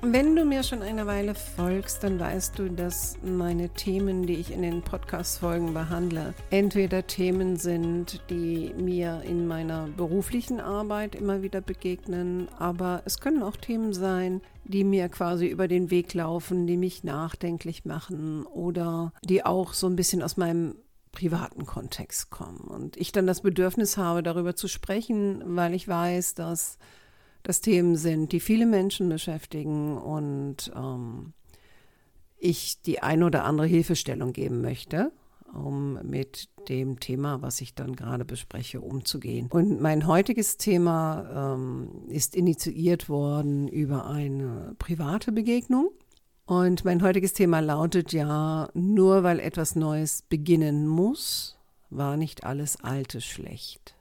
Wenn du mir schon eine Weile folgst, dann weißt du, dass meine Themen, die ich in den Podcast-Folgen behandle, entweder Themen sind, die mir in meiner beruflichen Arbeit immer wieder begegnen, aber es können auch Themen sein, die mir quasi über den Weg laufen, die mich nachdenklich machen oder die auch so ein bisschen aus meinem privaten Kontext kommen. Und ich dann das Bedürfnis habe, darüber zu sprechen, weil ich weiß, dass das Themen sind, die viele Menschen beschäftigen und ähm, ich die ein oder andere Hilfestellung geben möchte, um mit dem Thema, was ich dann gerade bespreche, umzugehen. Und mein heutiges Thema ähm, ist initiiert worden über eine private Begegnung. Und mein heutiges Thema lautet ja, nur weil etwas Neues beginnen muss, war nicht alles Alte schlecht.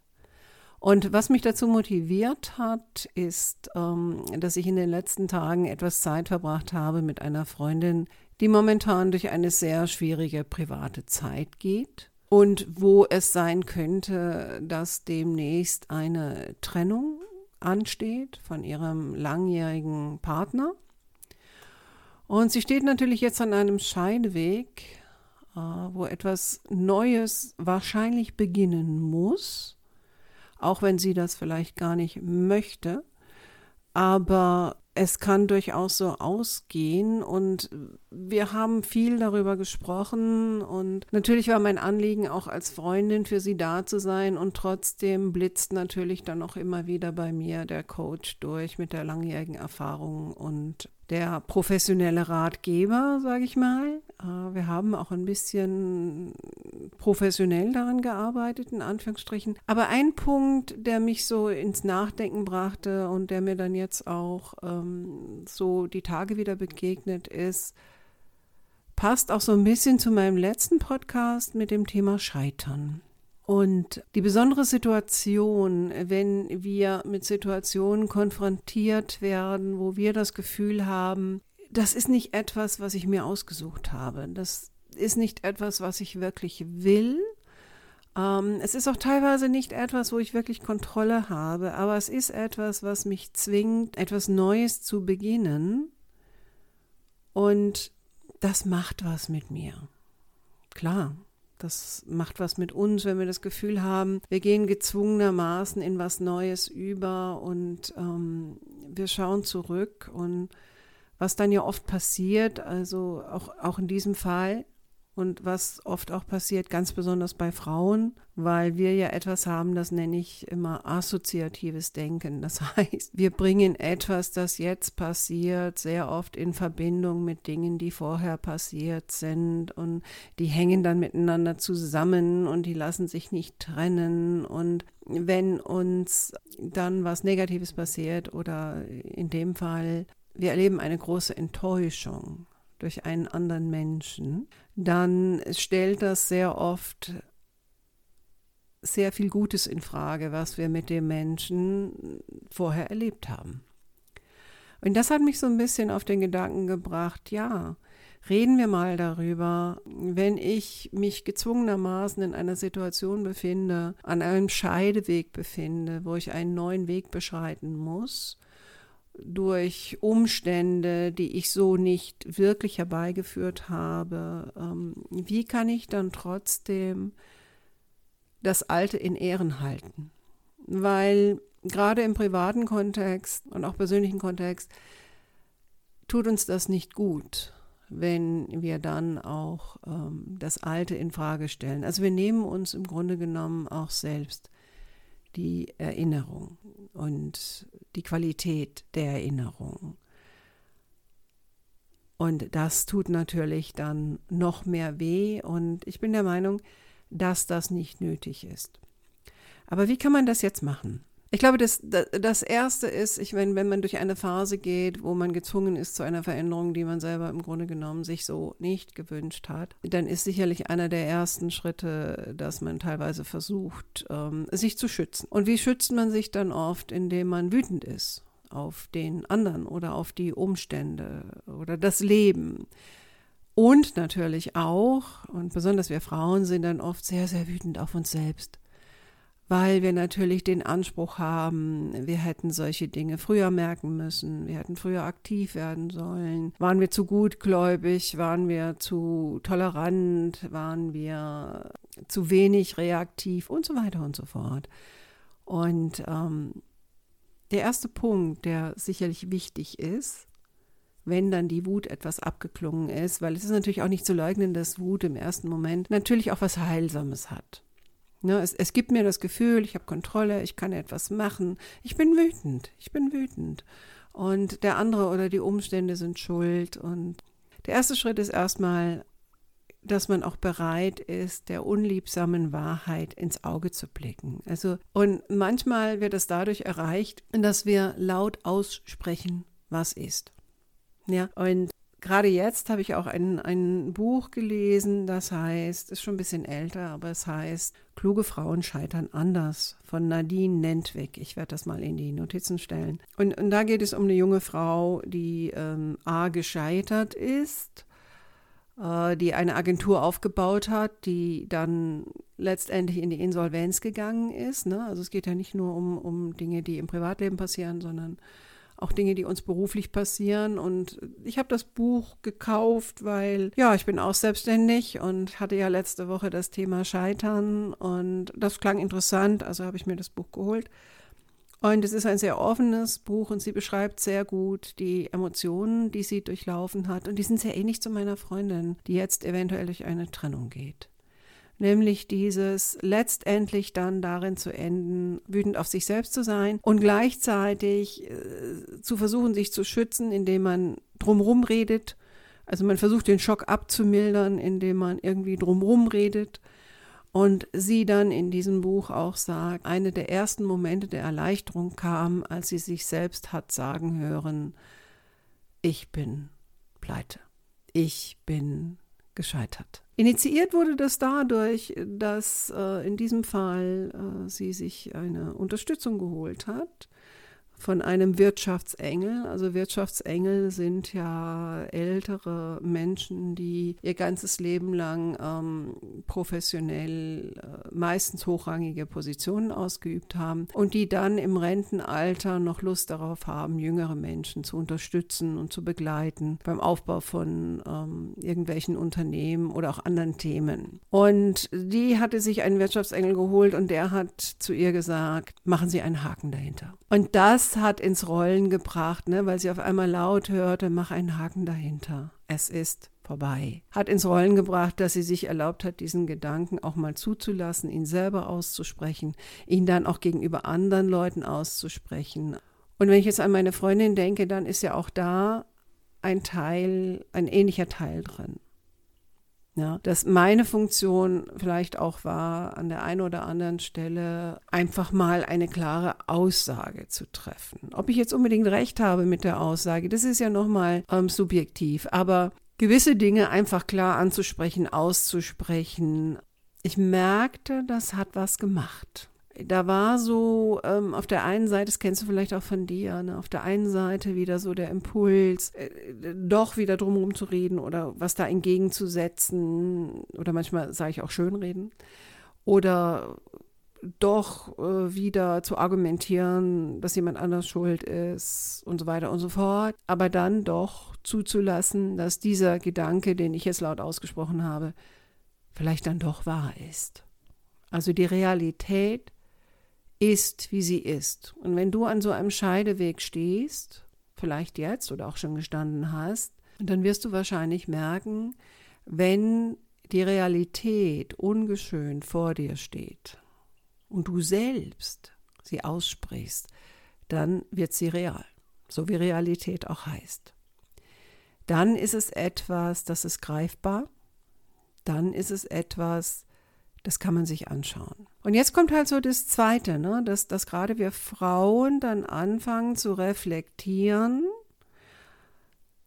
Und was mich dazu motiviert hat, ist, ähm, dass ich in den letzten Tagen etwas Zeit verbracht habe mit einer Freundin, die momentan durch eine sehr schwierige private Zeit geht und wo es sein könnte, dass demnächst eine Trennung ansteht von ihrem langjährigen Partner. Und sie steht natürlich jetzt an einem Scheideweg, äh, wo etwas Neues wahrscheinlich beginnen muss auch wenn sie das vielleicht gar nicht möchte. Aber es kann durchaus so ausgehen und wir haben viel darüber gesprochen und natürlich war mein Anliegen auch als Freundin für sie da zu sein und trotzdem blitzt natürlich dann auch immer wieder bei mir der Coach durch mit der langjährigen Erfahrung und der professionelle Ratgeber, sage ich mal. Äh, wir haben auch ein bisschen professionell daran gearbeitet, in Anführungsstrichen. Aber ein Punkt, der mich so ins Nachdenken brachte und der mir dann jetzt auch ähm, so die Tage wieder begegnet ist, passt auch so ein bisschen zu meinem letzten Podcast mit dem Thema Scheitern. Und die besondere Situation, wenn wir mit Situationen konfrontiert werden, wo wir das Gefühl haben, das ist nicht etwas, was ich mir ausgesucht habe. Das ist nicht etwas, was ich wirklich will. Ähm, es ist auch teilweise nicht etwas, wo ich wirklich Kontrolle habe, aber es ist etwas, was mich zwingt, etwas Neues zu beginnen. Und das macht was mit mir. Klar, das macht was mit uns, wenn wir das Gefühl haben, wir gehen gezwungenermaßen in was Neues über und ähm, wir schauen zurück und was dann ja oft passiert, also auch, auch in diesem Fall, und was oft auch passiert, ganz besonders bei Frauen, weil wir ja etwas haben, das nenne ich immer assoziatives Denken. Das heißt, wir bringen etwas, das jetzt passiert, sehr oft in Verbindung mit Dingen, die vorher passiert sind und die hängen dann miteinander zusammen und die lassen sich nicht trennen. Und wenn uns dann was Negatives passiert oder in dem Fall wir erleben eine große Enttäuschung durch einen anderen Menschen, dann stellt das sehr oft sehr viel Gutes in Frage, was wir mit dem Menschen vorher erlebt haben. Und das hat mich so ein bisschen auf den Gedanken gebracht, ja, reden wir mal darüber, wenn ich mich gezwungenermaßen in einer Situation befinde, an einem Scheideweg befinde, wo ich einen neuen Weg beschreiten muss, durch Umstände, die ich so nicht wirklich herbeigeführt habe, ähm, wie kann ich dann trotzdem das Alte in Ehren halten? Weil gerade im privaten Kontext und auch persönlichen Kontext tut uns das nicht gut, wenn wir dann auch ähm, das Alte in Frage stellen. Also wir nehmen uns im Grunde genommen auch selbst die Erinnerung und die Qualität der Erinnerung. Und das tut natürlich dann noch mehr weh und ich bin der Meinung, dass das nicht nötig ist. Aber wie kann man das jetzt machen? Ich glaube, das, das Erste ist, ich meine, wenn man durch eine Phase geht, wo man gezwungen ist zu einer Veränderung, die man selber im Grunde genommen sich so nicht gewünscht hat, dann ist sicherlich einer der ersten Schritte, dass man teilweise versucht, ähm, sich zu schützen. Und wie schützt man sich dann oft, indem man wütend ist auf den anderen oder auf die Umstände oder das Leben? Und natürlich auch, und besonders wir Frauen sind dann oft sehr, sehr wütend auf uns selbst weil wir natürlich den Anspruch haben, wir hätten solche Dinge früher merken müssen, wir hätten früher aktiv werden sollen. Waren wir zu gutgläubig, waren wir zu tolerant, waren wir zu wenig reaktiv und so weiter und so fort. Und ähm, der erste Punkt, der sicherlich wichtig ist, wenn dann die Wut etwas abgeklungen ist, weil es ist natürlich auch nicht zu leugnen, dass Wut im ersten Moment natürlich auch was Heilsames hat. Ne, es, es gibt mir das Gefühl, ich habe Kontrolle, ich kann etwas machen. Ich bin wütend, ich bin wütend. Und der andere oder die Umstände sind schuld. Und der erste Schritt ist erstmal, dass man auch bereit ist, der unliebsamen Wahrheit ins Auge zu blicken. Also, und manchmal wird es dadurch erreicht, dass wir laut aussprechen, was ist. Ja, und gerade jetzt habe ich auch ein, ein Buch gelesen, das heißt, ist schon ein bisschen älter, aber es heißt Kluge Frauen scheitern anders von Nadine Nentwig. Ich werde das mal in die Notizen stellen. Und, und da geht es um eine junge Frau, die ähm, A gescheitert ist, äh, die eine Agentur aufgebaut hat, die dann letztendlich in die Insolvenz gegangen ist. Ne? Also es geht ja nicht nur um, um Dinge, die im Privatleben passieren, sondern auch Dinge, die uns beruflich passieren. Und ich habe das Buch gekauft, weil ja, ich bin auch selbstständig und hatte ja letzte Woche das Thema Scheitern und das klang interessant, also habe ich mir das Buch geholt. Und es ist ein sehr offenes Buch und sie beschreibt sehr gut die Emotionen, die sie durchlaufen hat. Und die sind sehr ähnlich zu meiner Freundin, die jetzt eventuell durch eine Trennung geht nämlich dieses letztendlich dann darin zu enden, wütend auf sich selbst zu sein und gleichzeitig äh, zu versuchen, sich zu schützen, indem man drumherum redet. Also man versucht den Schock abzumildern, indem man irgendwie drumherum redet. Und sie dann in diesem Buch auch sagt, eine der ersten Momente der Erleichterung kam, als sie sich selbst hat sagen hören, ich bin pleite, ich bin gescheitert. Initiiert wurde das dadurch, dass äh, in diesem Fall äh, sie sich eine Unterstützung geholt hat von einem Wirtschaftsengel. Also Wirtschaftsengel sind ja ältere Menschen, die ihr ganzes Leben lang ähm, professionell äh, meistens hochrangige Positionen ausgeübt haben und die dann im Rentenalter noch Lust darauf haben, jüngere Menschen zu unterstützen und zu begleiten beim Aufbau von ähm, irgendwelchen Unternehmen oder auch anderen Themen. Und die hatte sich einen Wirtschaftsengel geholt und der hat zu ihr gesagt, machen Sie einen Haken dahinter. Und das hat ins Rollen gebracht, ne, weil sie auf einmal laut hörte, mach einen Haken dahinter. Es ist vorbei. Hat ins Rollen gebracht, dass sie sich erlaubt hat, diesen Gedanken auch mal zuzulassen, ihn selber auszusprechen, ihn dann auch gegenüber anderen Leuten auszusprechen. Und wenn ich jetzt an meine Freundin denke, dann ist ja auch da ein Teil, ein ähnlicher Teil drin. Ja, dass meine Funktion vielleicht auch war, an der einen oder anderen Stelle einfach mal eine klare Aussage zu treffen. Ob ich jetzt unbedingt recht habe mit der Aussage, das ist ja nochmal ähm, subjektiv, aber gewisse Dinge einfach klar anzusprechen, auszusprechen. Ich merkte, das hat was gemacht da war so ähm, auf der einen Seite, das kennst du vielleicht auch von dir, ne, auf der einen Seite wieder so der Impuls, äh, doch wieder drumherum zu reden oder was da entgegenzusetzen oder manchmal sage ich auch schönreden oder doch äh, wieder zu argumentieren, dass jemand anders schuld ist und so weiter und so fort, aber dann doch zuzulassen, dass dieser Gedanke, den ich jetzt laut ausgesprochen habe, vielleicht dann doch wahr ist. Also die Realität ist, wie sie ist. Und wenn du an so einem Scheideweg stehst, vielleicht jetzt oder auch schon gestanden hast, dann wirst du wahrscheinlich merken, wenn die Realität ungeschönt vor dir steht und du selbst sie aussprichst, dann wird sie real, so wie Realität auch heißt. Dann ist es etwas, das ist greifbar, dann ist es etwas, Das kann man sich anschauen. Und jetzt kommt halt so das Zweite, ne? dass, dass gerade wir Frauen dann anfangen zu reflektieren.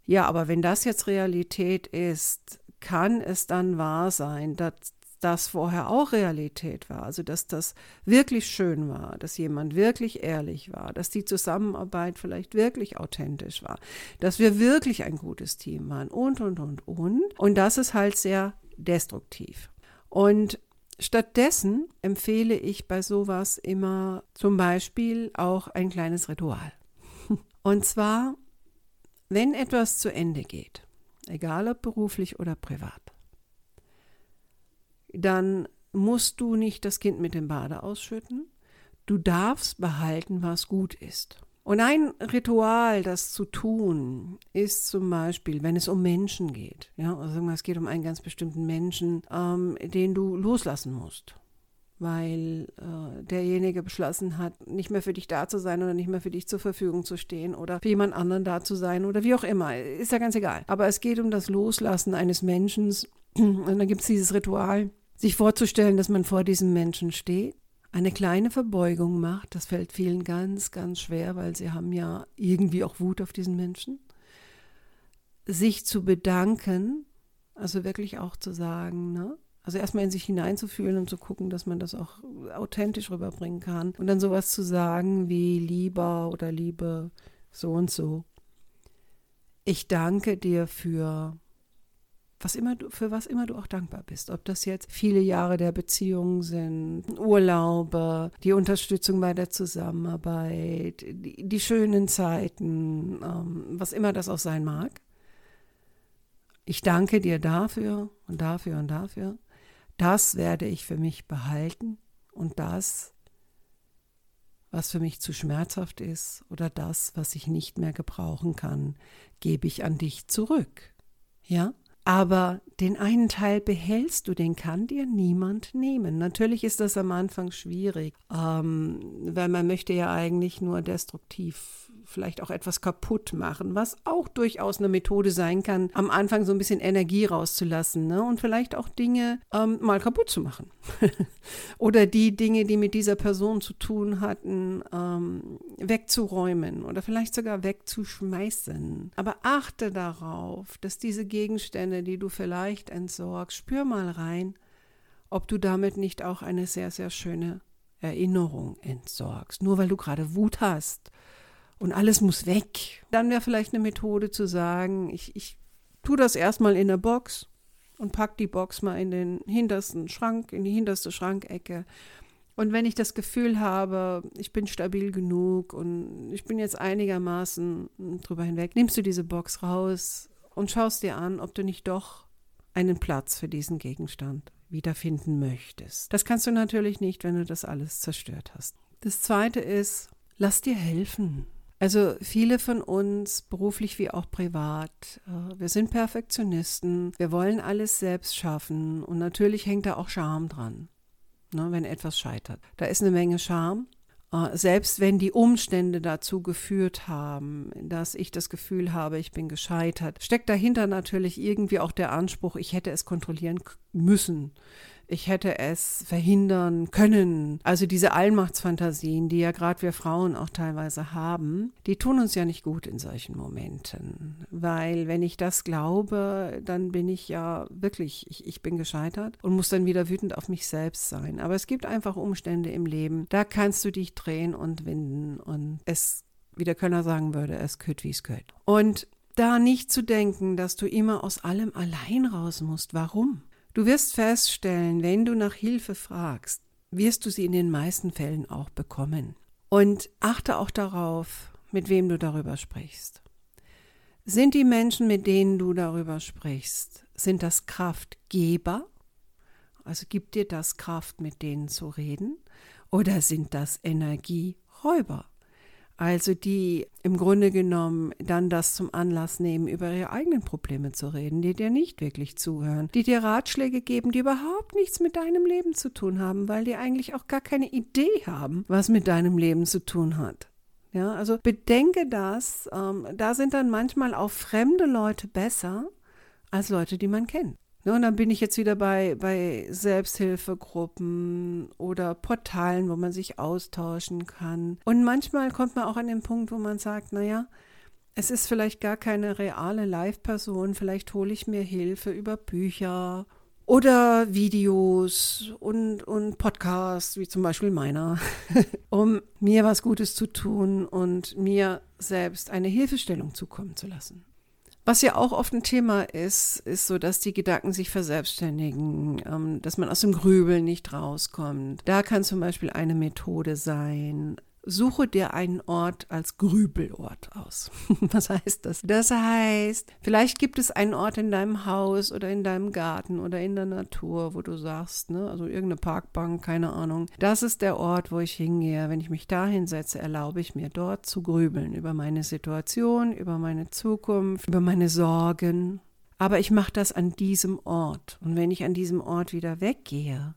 Ja, aber wenn das jetzt Realität ist, kann es dann wahr sein, dass das vorher auch Realität war, also dass das wirklich schön war, dass jemand wirklich ehrlich war, dass die Zusammenarbeit vielleicht wirklich authentisch war, dass wir wirklich ein gutes Team waren und, und, und, und. Und das ist halt sehr destruktiv. Und stattdessen empfehle ich bei sowas immer zum Beispiel auch ein kleines Ritual. Und zwar, wenn etwas zu Ende geht, egal ob beruflich oder privat, dann musst du nicht das Kind mit dem Bade ausschütten. Du darfst behalten, was gut ist. Und ein Ritual, das zu tun, ist zum Beispiel, wenn es um Menschen geht. Ja, also es geht um einen ganz bestimmten Menschen, ähm, den du loslassen musst, weil äh, derjenige beschlossen hat, nicht mehr für dich da zu sein oder nicht mehr für dich zur Verfügung zu stehen oder für jemand anderen da zu sein oder wie auch immer. Ist ja ganz egal. Aber es geht um das Loslassen eines Menschen. Und dann gibt es dieses Ritual, sich vorzustellen, dass man vor diesem Menschen steht, eine kleine Verbeugung macht, das fällt vielen ganz, ganz schwer, weil sie haben ja irgendwie auch Wut auf diesen Menschen. Sich zu bedanken, also wirklich auch zu sagen, ne? Also erstmal in sich hineinzufühlen und zu gucken, dass man das auch authentisch rüberbringen kann. Und dann sowas zu sagen wie lieber oder liebe so und so. Ich danke dir für was immer du, für was immer du auch dankbar bist. Ob das jetzt viele Jahre der Beziehung sind, Urlaube, die Unterstützung bei der Zusammenarbeit, die, die schönen Zeiten, ähm, was immer das auch sein mag. Ich danke dir dafür und dafür und dafür. Das werde ich für mich behalten und das, was für mich zu schmerzhaft ist oder das, was ich nicht mehr gebrauchen kann, gebe ich an dich zurück. Ja? Aber den einen Teil behältst du, den kann dir niemand nehmen. Natürlich ist das am Anfang schwierig, ähm, weil man möchte ja eigentlich nur destruktiv vielleicht auch etwas kaputt machen, was auch durchaus eine Methode sein kann, am Anfang so ein bisschen Energie rauszulassen ne? und vielleicht auch Dinge ähm, mal kaputt zu machen. oder die Dinge, die mit dieser Person zu tun hatten, ähm, wegzuräumen oder vielleicht sogar wegzuschmeißen. Aber achte darauf, dass diese Gegenstände, die du vielleicht entsorgst, spür mal rein, ob du damit nicht auch eine sehr, sehr schöne Erinnerung entsorgst. Nur weil du gerade Wut hast und alles muss weg. Dann wäre vielleicht eine Methode zu sagen, ich, ich tue das erstmal in der Box und pack die Box mal in den hintersten Schrank, in die hinterste Schrankecke. Und wenn ich das Gefühl habe, ich bin stabil genug und ich bin jetzt einigermaßen drüber hinweg, nimmst du diese Box raus und schaust dir an, ob du nicht doch einen Platz für diesen Gegenstand wiederfinden möchtest. Das kannst du natürlich nicht, wenn du das alles zerstört hast. Das zweite ist, lass dir helfen. Also viele von uns, beruflich wie auch privat, äh, wir sind Perfektionisten, wir wollen alles selbst schaffen und natürlich hängt da auch Scham dran, ne, wenn etwas scheitert. Da ist eine Menge Scham. Äh, selbst wenn die Umstände dazu geführt haben, dass ich das Gefühl habe, ich bin gescheitert, steckt dahinter natürlich irgendwie auch der Anspruch, ich hätte es kontrollieren müssen ich hätte es verhindern können. Also diese Allmachtsfantasien, die ja gerade wir Frauen auch teilweise haben, die tun uns ja nicht gut in solchen Momenten. Weil wenn ich das glaube, dann bin ich ja wirklich, ich, ich bin gescheitert und muss dann wieder wütend auf mich selbst sein. Aber es gibt einfach Umstände im Leben, da kannst du dich drehen und winden und es, wie der Könner sagen würde, es kütt wie es kütt. Und da nicht zu denken, dass du immer aus allem allein raus musst. Warum? Du wirst feststellen, wenn du nach Hilfe fragst, wirst du sie in den meisten Fällen auch bekommen. Und achte auch darauf, mit wem du darüber sprichst. Sind die Menschen, mit denen du darüber sprichst, sind das Kraftgeber? Also gibt dir das Kraft, mit denen zu reden? Oder sind das Energieräuber? Also die im Grunde genommen dann das zum Anlass nehmen, über ihre eigenen Probleme zu reden, die dir nicht wirklich zuhören, die dir Ratschläge geben, die überhaupt nichts mit deinem Leben zu tun haben, weil die eigentlich auch gar keine Idee haben, was mit deinem Leben zu tun hat. Ja, also bedenke das, ähm, da sind dann manchmal auch fremde Leute besser als Leute, die man kennt. Ne, und dann bin ich jetzt wieder bei, bei Selbsthilfegruppen oder Portalen, wo man sich austauschen kann. Und manchmal kommt man auch an den Punkt, wo man sagt, naja, es ist vielleicht gar keine reale Live-Person, vielleicht hole ich mir Hilfe über Bücher oder Videos und, und Podcasts, wie zum Beispiel meiner, um mir was Gutes zu tun und mir selbst eine Hilfestellung zukommen zu lassen. Was ja auch oft ein Thema ist, ist so, dass die Gedanken sich verselbstständigen, ähm, dass man aus dem Grübeln nicht rauskommt. Da kann zum Beispiel eine Methode sein, Suche dir einen Ort als Grübelort aus. Was heißt das? Das heißt, vielleicht gibt es einen Ort in deinem Haus oder in deinem Garten oder in der Natur, wo du sagst, ne, also irgendeine Parkbank, keine Ahnung. Das ist der Ort, wo ich hingehe. Wenn ich mich da hinsetze, erlaube ich mir dort zu grübeln über meine Situation, über meine Zukunft, über meine Sorgen. Aber ich mache das an diesem Ort. Und wenn ich an diesem Ort wieder weggehe,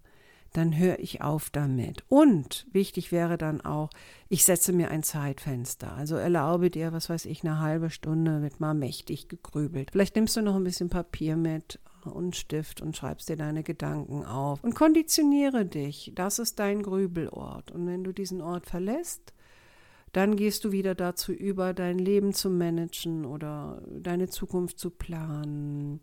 dann höre ich auf damit. Und wichtig wäre dann auch, ich setze mir ein Zeitfenster. Also erlaube dir, was weiß ich, eine halbe Stunde mit mal mächtig gegrübelt. Vielleicht nimmst du noch ein bisschen Papier mit und Stift und schreibst dir deine Gedanken auf und konditioniere dich. Das ist dein Grübelort. Und wenn du diesen Ort verlässt, dann gehst du wieder dazu über, dein Leben zu managen oder deine Zukunft zu planen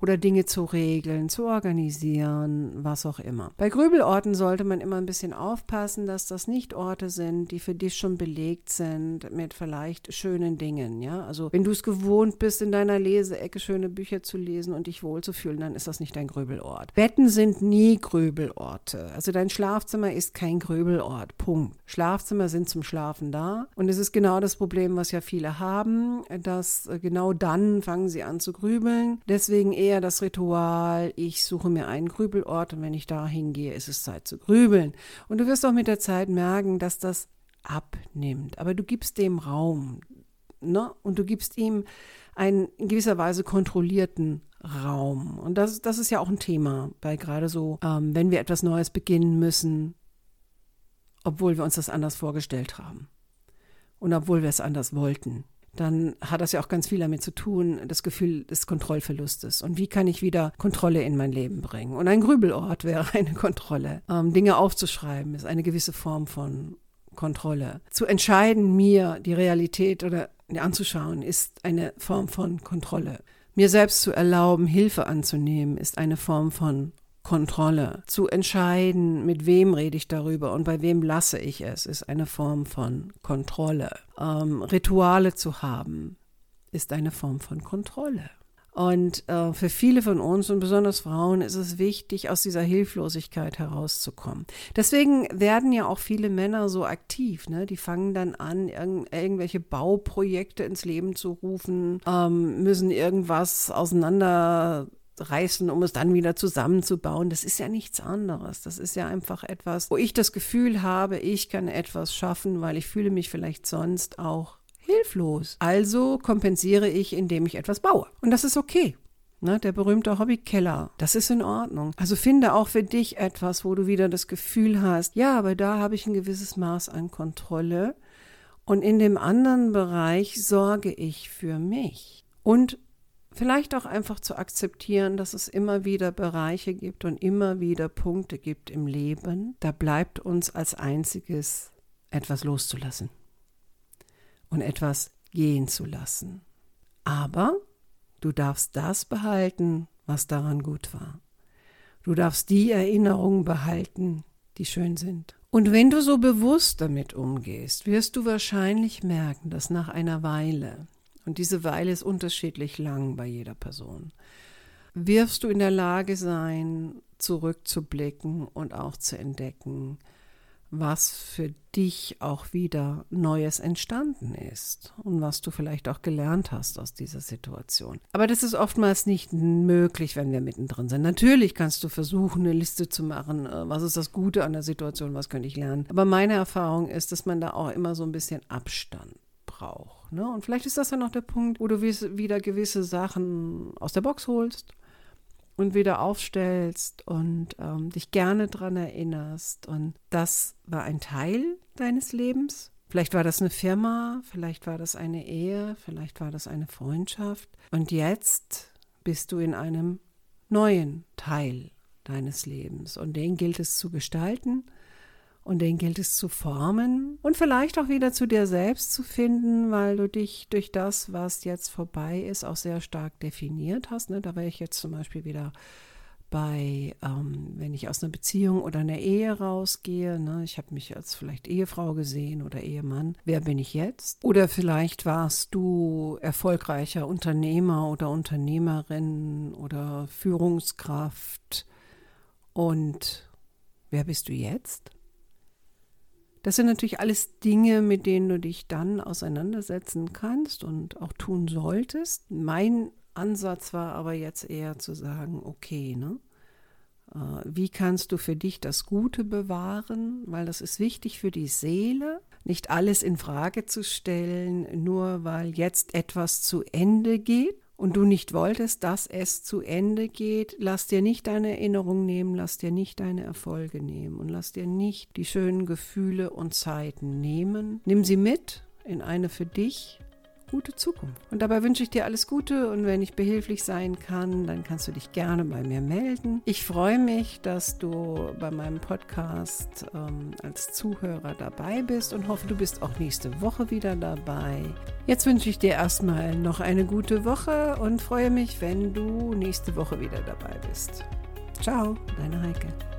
oder Dinge zu regeln, zu organisieren, was auch immer. Bei Grübelorten sollte man immer ein bisschen aufpassen, dass das nicht Orte sind, die für dich schon belegt sind mit vielleicht schönen Dingen, ja? Also, wenn du es gewohnt bist, in deiner Leseecke schöne Bücher zu lesen und dich wohlzufühlen, dann ist das nicht dein Grübelort. Betten sind nie Grübelorte. Also, dein Schlafzimmer ist kein Grübelort. Punkt. Schlafzimmer sind zum Schlafen da und es ist genau das Problem, was ja viele haben, dass äh, genau dann fangen sie an zu grübeln. Deswegen eher eher das Ritual, ich suche mir einen Grübelort und wenn ich da hingehe, ist es Zeit zu grübeln. Und du wirst auch mit der Zeit merken, dass das abnimmt. Aber du gibst dem Raum ne? und du gibst ihm einen in gewisser Weise kontrollierten Raum. Und das, das ist ja auch ein Thema, bei gerade so, ähm, wenn wir etwas Neues beginnen müssen, obwohl wir uns das anders vorgestellt haben und obwohl wir es anders wollten dann hat das ja auch ganz viel damit zu tun, das Gefühl des Kontrollverlustes. Und wie kann ich wieder Kontrolle in mein Leben bringen? Und ein Grübelort wäre eine Kontrolle. Ähm, Dinge aufzuschreiben ist eine gewisse Form von Kontrolle. Zu entscheiden, mir die Realität oder anzuschauen, ist eine Form von Kontrolle. Mir selbst zu erlauben, Hilfe anzunehmen, ist eine Form von Kontrolle. Zu entscheiden, mit wem rede ich darüber und bei wem lasse ich es, ist eine Form von Kontrolle. Ähm, Rituale zu haben, ist eine Form von Kontrolle. Und äh, für viele von uns und besonders Frauen ist es wichtig, aus dieser Hilflosigkeit herauszukommen. Deswegen werden ja auch viele Männer so aktiv. Ne? Die fangen dann an, irg irgendwelche Bauprojekte ins Leben zu rufen, ähm, müssen irgendwas auseinander reißen, um es dann wieder zusammenzubauen. Das ist ja nichts anderes. Das ist ja einfach etwas, wo ich das Gefühl habe, ich kann etwas schaffen, weil ich fühle mich vielleicht sonst auch hilflos. Also kompensiere ich, indem ich etwas baue. Und das ist okay. Ne, der berühmte Hobbykeller, das ist in Ordnung. Also finde auch für dich etwas, wo du wieder das Gefühl hast, ja, aber da habe ich ein gewisses Maß an Kontrolle. Und in dem anderen Bereich sorge ich für mich. Und Vielleicht auch einfach zu akzeptieren, dass es immer wieder Bereiche gibt und immer wieder Punkte gibt im Leben. Da bleibt uns als einziges etwas loszulassen und etwas gehen zu lassen. Aber du darfst das behalten, was daran gut war. Du darfst die Erinnerungen behalten, die schön sind. Und wenn du so bewusst damit umgehst, wirst du wahrscheinlich merken, dass nach einer Weile und diese Weile ist unterschiedlich lang bei jeder Person, wirst du in der Lage sein, zurückzublicken und auch zu entdecken, was für dich auch wieder Neues entstanden ist und was du vielleicht auch gelernt hast aus dieser Situation. Aber das ist oftmals nicht möglich, wenn wir mittendrin sind. Natürlich kannst du versuchen, eine Liste zu machen, äh, was ist das Gute an der Situation, was könnte ich lernen. Aber meine Erfahrung ist, dass man da auch immer so ein bisschen Abstand braucht. Ne? Und vielleicht ist das dann noch der Punkt, wo du wieder gewisse Sachen aus der Box holst und wieder aufstellst und ähm, dich gerne daran erinnerst. Und das war ein Teil deines Lebens. Vielleicht war das eine Firma, vielleicht war das eine Ehe, vielleicht war das eine Freundschaft. Und jetzt bist du in einem neuen Teil deines Lebens. Und den gilt es zu gestalten und den gilt es zu formen und vielleicht auch wieder zu dir selbst zu finden, weil du dich durch das, was jetzt vorbei ist, auch sehr stark definiert hast. Ne? Da wäre ich jetzt zum Beispiel wieder bei, ähm, wenn ich aus einer Beziehung oder einer Ehe rausgehe, ne, ich habe mich als vielleicht Ehefrau gesehen oder Ehemann, wer bin ich jetzt? Oder vielleicht warst du erfolgreicher Unternehmer oder Unternehmerin oder Führungskraft und wer bist du jetzt? Das sind natürlich alles Dinge, mit denen du dich dann auseinandersetzen kannst und auch tun solltest. Mein Ansatz war aber jetzt eher zu sagen, okay, ne? Äh, wie kannst du für dich das Gute bewahren? Weil das ist wichtig für die Seele, nicht alles in Frage zu stellen, nur weil jetzt etwas zu Ende geht und du nicht wolltest, dass es zu Ende geht. Lass dir nicht deine Erinnerung nehmen, lass dir nicht deine Erfolge nehmen und lass dir nicht die schönen Gefühle und Zeiten nehmen. Nimm sie mit in eine für dich gute Zukunft. Und dabei wünsche ich dir alles Gute und wenn ich behilflich sein kann, dann kannst du dich gerne bei mir melden. Ich freue mich, dass du bei meinem Podcast ähm, als Zuhörer dabei bist und hoffe, du bist auch nächste Woche wieder dabei. Jetzt wünsche ich dir erstmal noch eine gute Woche und freue mich, wenn du nächste Woche wieder dabei bist. Ciao, deine Heike.